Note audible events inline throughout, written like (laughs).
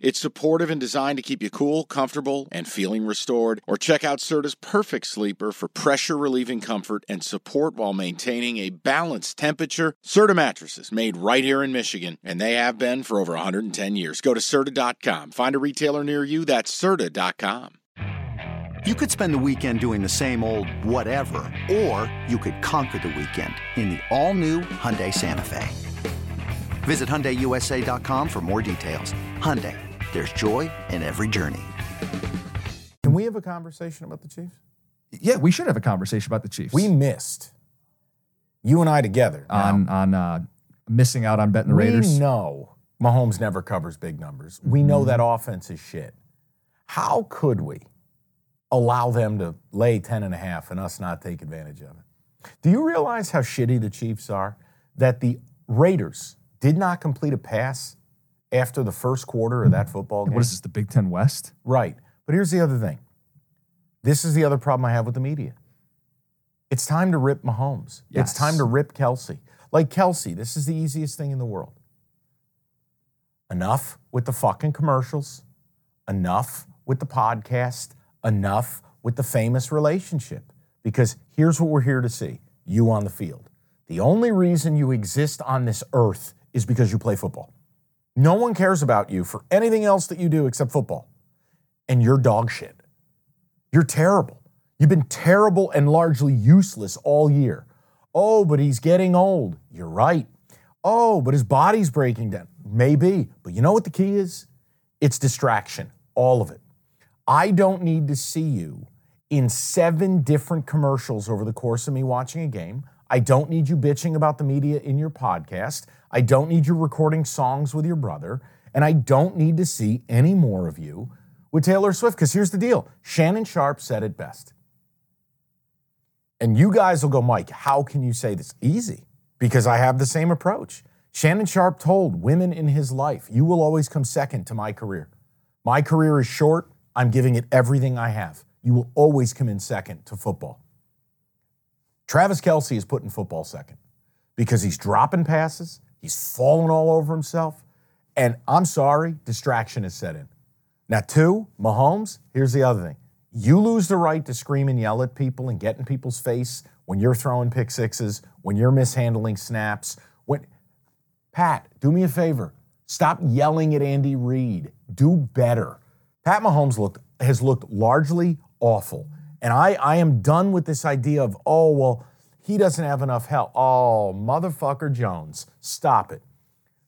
It's supportive and designed to keep you cool, comfortable, and feeling restored. Or check out Serta's Perfect Sleeper for pressure relieving comfort and support while maintaining a balanced temperature. Serta mattresses made right here in Michigan, and they have been for over 110 years. Go to Serta.com. Find a retailer near you. That's Serta.com. You could spend the weekend doing the same old whatever, or you could conquer the weekend in the all-new Hyundai Santa Fe. Visit HyundaiUSA.com for more details. Hyundai, there's joy in every journey. Can we have a conversation about the Chiefs? Yeah, we should have a conversation about the Chiefs. We missed you and I together now, on on uh, missing out on betting the Raiders. We know Mahomes never covers big numbers. We know that offense is shit. How could we allow them to lay 10 and a half and us not take advantage of it? Do you realize how shitty the Chiefs are? That the Raiders did not complete a pass after the first quarter of that football game. What is this, the Big Ten West? Right. But here's the other thing. This is the other problem I have with the media. It's time to rip Mahomes. Yes. It's time to rip Kelce. Like Kelce, this is the easiest thing in the world. Enough with the fucking commercials. Enough with the podcast. Enough with the famous relationship. Because here's what we're here to see you on the field. The only reason you exist on this earth is because you play football. No one cares about you for anything else that you do except football. And you're dog shit. You're terrible. You've been terrible and largely useless all year. Oh, but he's getting old. You're right. Oh, but his body's breaking down. Maybe. But you know what the key is? It's distraction, all of it. I don't need to see you in seven different commercials over the course of me watching a game. I don't need you bitching about the media in your podcast. I don't need you recording songs with your brother. And I don't need to see any more of you with Taylor Swift. Because here's the deal Shannon Sharpe said it best. And you guys will go, Mike, how can you say this? Easy, because I have the same approach. Shannon Sharpe told women in his life, You will always come second to my career. My career is short. I'm giving it everything I have. You will always come in second to football. Travis Kelce is putting football second because he's dropping passes, he's falling all over himself. And I'm sorry, distraction is set in. Now, two, Mahomes, here's the other thing. You lose the right to scream and yell at people and get in people's face when you're throwing pick sixes, when you're mishandling snaps. When Pat, do me a favor. Stop yelling at Andy Reid. Do better. Pat Mahomes looked has looked largely awful. And I, I am done with this idea of, oh, well, he doesn't have enough help. Oh, motherfucker Jones, stop it.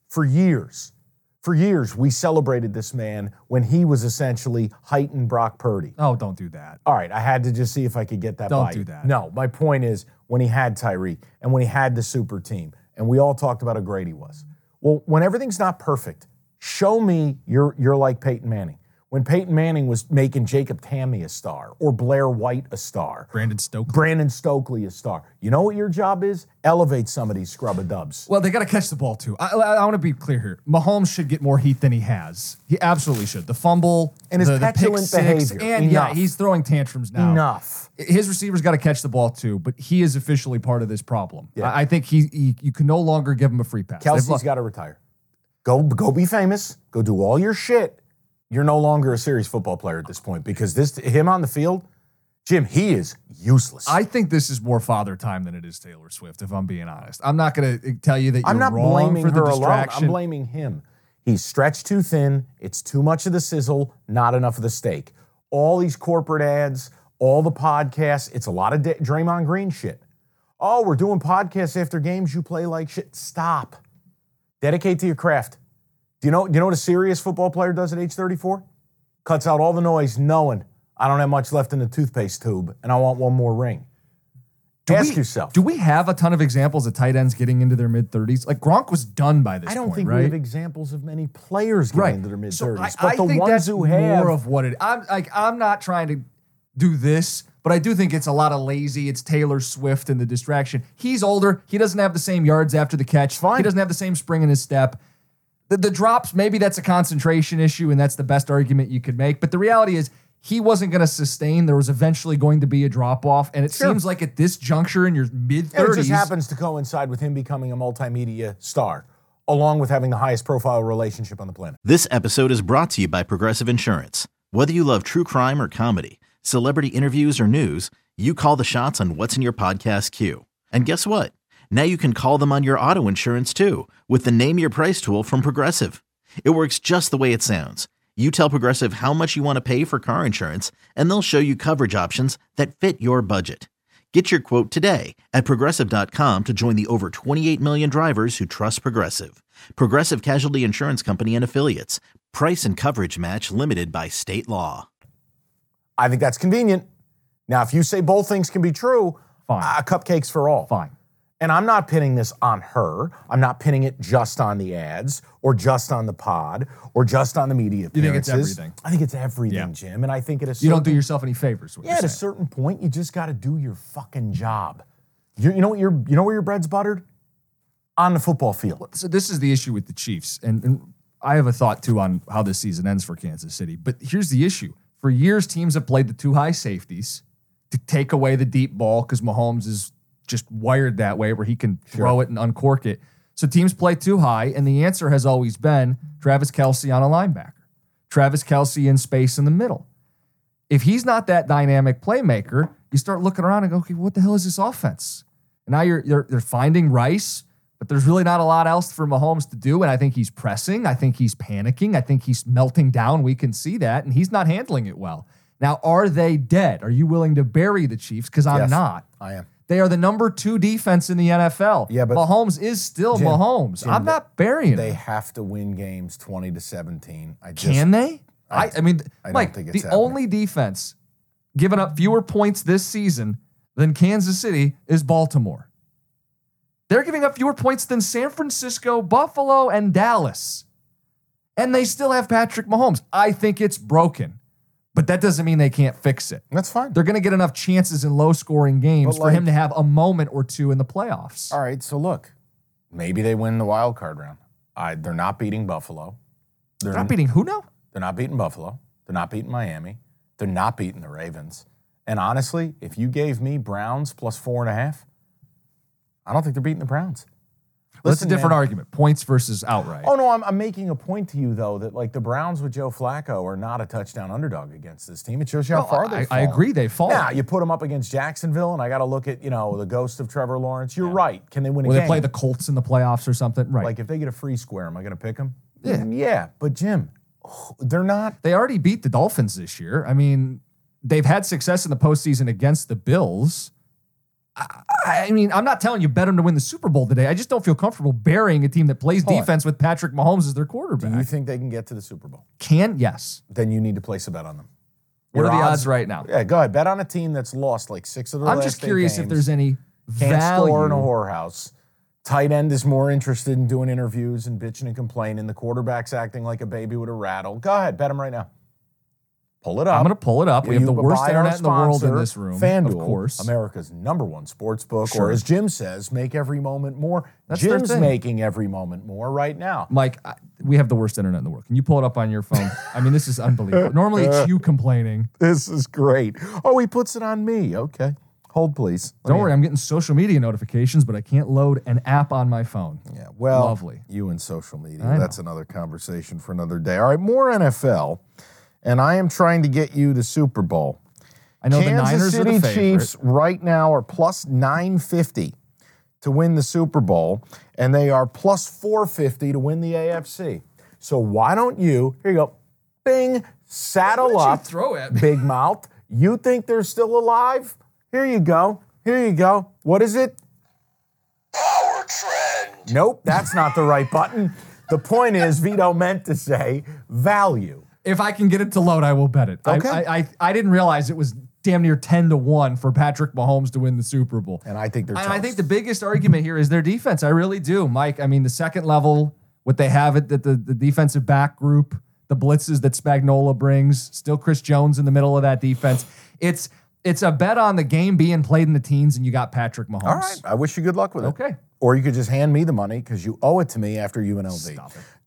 For years, for years, we celebrated this man when he was essentially heightened Brock Purdy. Oh, don't do that. All right, I had to just see if I could get that Don't bite. do that. No, my point is when he had Tyreek and when he had the super team, and we all talked about how great he was. Well, when everything's not perfect, show me you're you're like Peyton Manning. When Peyton Manning was making Jacob Tamme a star or Blair White a star, Brandon Stokley. Brandon Stokley a star. You know what your job is? Elevate some of these scrub a dubs. Well, they got to catch the ball too. I, I, want to be clear here. Mahomes should get more heat than he has. He absolutely should. The fumble And his the, the pick petulant six, behavior. and yeah, Enough. he's throwing tantrums now. Enough. His receivers got to catch the ball too, but he is officially part of this problem. Yeah. I, I think he, he you can no longer give him a free pass. They've got to retire. Go go be famous. Go do all your shit. You're no longer a serious football player at this point because this him on the field, Jim, he is useless. I think this is more father time than it is Taylor Swift. If I'm being honest, I'm not going to eh, tell you that you're I'm not wrong blaming for the her alone. distraction. I'm blaming him. He's stretched too thin. It's too much of the sizzle, not enough of the steak. All these corporate ads, all the podcasts, it's a lot of Da- Draymond Green shit. Oh, we're doing podcasts after games. You play like shit. Stop. Dedicate to your craft. Do you know? Do you know what a serious football player does at age 34? Cuts out all the noise, knowing I don't have much left in the toothpaste tube, and I want one more ring. Do Ask we- yourself. Do we have a ton of examples of tight ends getting into their mid 30s? Like Gronk was done by this I don't point, think right? we have examples of many players getting right into their mid So 30s. I, but I the ones who have more of what it. I'm like I'm not trying to do this, but I do think it's a lot of lazy. It's Taylor Swift and the distraction. He's older. He doesn't have the same yards after the catch. Fine. He doesn't have the same spring in his step. The, the drops, maybe that's a concentration issue, and that's the best argument you could make. But the reality is, he wasn't going to sustain. There was eventually going to be a drop off, and it Sure. seems like at this juncture in your mid thirties, it just happens to coincide with him becoming a multimedia star, along with having the highest profile relationship on the planet. This episode is brought to you by Progressive Insurance. Whether you love true crime or comedy, celebrity interviews or news, you call the shots on what's in your podcast queue. And guess what? Now you can call them on your auto insurance too with the Name Your Price tool from Progressive. It works just the way it sounds. You tell Progressive how much you want to pay for car insurance, and they'll show you coverage options that fit your budget. Get your quote today at progressive.com to join the over 28 million drivers who trust Progressive. Progressive Casualty Insurance Company and Affiliates. Price and coverage match limited by state law. I think that's convenient. Now, if you say both things can be true, Fine. uh, cupcakes for all. fine. And I'm not pinning this on her. I'm not pinning it just on the ads or just on the pod or just on the media appearances. You think it's everything? I think it's everything, Yeah. Jim. And I think at it is. You don't do yourself any favors. Yeah, at a certain point, you just got to do your fucking job. You, you know what your you know where your bread's buttered? On the football field. so this is the issue with the Chiefs, and, and I have a thought too on how this season ends for Kansas City. But here's the issue: for years, teams have played the two high safeties to take away the deep ball because Mahomes is just wired that way, where he can throw it and uncork it. So teams play too high, and the answer has always been Travis Kelce on a linebacker, Travis Kelce in space in the middle. If he's not that dynamic playmaker, you start looking around and go, okay, what the hell is this offense? And now you're you're, you're finding Rice, but there's really not a lot else for Mahomes to do. And I think he's pressing. I think he's panicking. I think he's melting down. We can see that, and he's not handling it well. Now, are they dead? Are you willing to bury the Chiefs? Because I'm Yes, not. I am. They are the number two defense in the NFL. Yeah, but- Mahomes is still Jim, Mahomes. Jim, I'm not burying They him. have to win games 20 to 17. I just Can they? I, I mean, I Mike, the happening. only defense giving up fewer points this season than Kansas City is Baltimore. They're giving up fewer points than San Francisco, Buffalo, and Dallas. And they still have Patrick Mahomes. I think it's broken, but that doesn't mean they can't fix it. That's fine. They're going to get enough chances in low scoring games But for him to have a moment or two in the playoffs. All right, so look, maybe they win the wild card round. I, they're not beating Buffalo. They're They're not beating who now? They're not beating Buffalo. They're not beating Miami. They're not beating the Ravens. And honestly, if you gave me Browns plus four and a half, I don't think they're beating the Browns. That's a different man. argument. Points versus outright. Oh no, I'm, I'm making a point to you though that like the Browns with Joe Flacco are not a touchdown underdog against this team. It shows you how No, far I- they've I agree, they fall. Yeah, you put them up against Jacksonville, and I got to look at you know the ghost of Trevor Lawrence. You're right. Can they win a Will game? they play the Colts in the playoffs or something? Right. like if they get a free square, am I going to pick them? Yeah. Mm, yeah. But Jim, they're not. they already beat the Dolphins this year. I mean, they've had success in the postseason against the Bills. I, I mean, I'm not telling you bet them to win the Super Bowl today. I just don't feel comfortable burying a team that plays Hold on. defense with Patrick Mahomes as their quarterback. Do you think they can get to the Super Bowl? Can yes. Then you need to place a bet on them. What Your are the odds right now? Yeah, go ahead. Bet on a team that's lost like six of their I'm last just curious if there's any Can't value. score in a whorehouse. Tight end is more interested in doing interviews and bitching and complaining. The quarterback's acting like a baby with a rattle. Go ahead, bet him right now. Pull it up. I'm going to pull it up. We You have the worst internet in the world in this room. FanDuel, of course. America's number one sports book, Sure. or as Jim says, make every moment more. That's Jim's making every moment more right now. Mike, I, we have the worst internet in the world. Can you pull it up on your phone? I mean, this is unbelievable. Normally it's (laughs) you complaining. This is great. Oh, he puts it on me. Okay. Hold, please. Let Don't worry, I'm getting social media notifications, but I can't load an app on my phone. Yeah, well, Lovely. You and social media. I That's another conversation for another day. All right, more NFL, and I am trying to get you to Super Bowl. I know the Kansas Niners City are the favorite. Chiefs right now are plus 950 to win the Super Bowl, and they are plus 450 to win the AFC. So why don't you, here you go, bing, saddle What did you up, throw at big mouth. You think they're still alive? Here you go. Here you go. What is it? Power trend. Nope, that's not the right button. The point is, Vito meant to say value. If I can get it to load, I will bet it. I- Okay. I, I, I didn't realize it was damn near 10 to 1 for Patrick Mahomes to win the Super Bowl. And I think they're And I think the biggest argument here is their defense. I really do, Mike. I mean, the second level, what they have at the, the, the defensive back group, the blitzes that Spagnuolo brings, still Chris Jones in the middle of that defense. It's it's a bet on the game being played in the teens, and you got Patrick Mahomes. All right, I wish you good luck with it. Okay. Or you could just hand me the money because you owe it to me after UNLV. Stop it.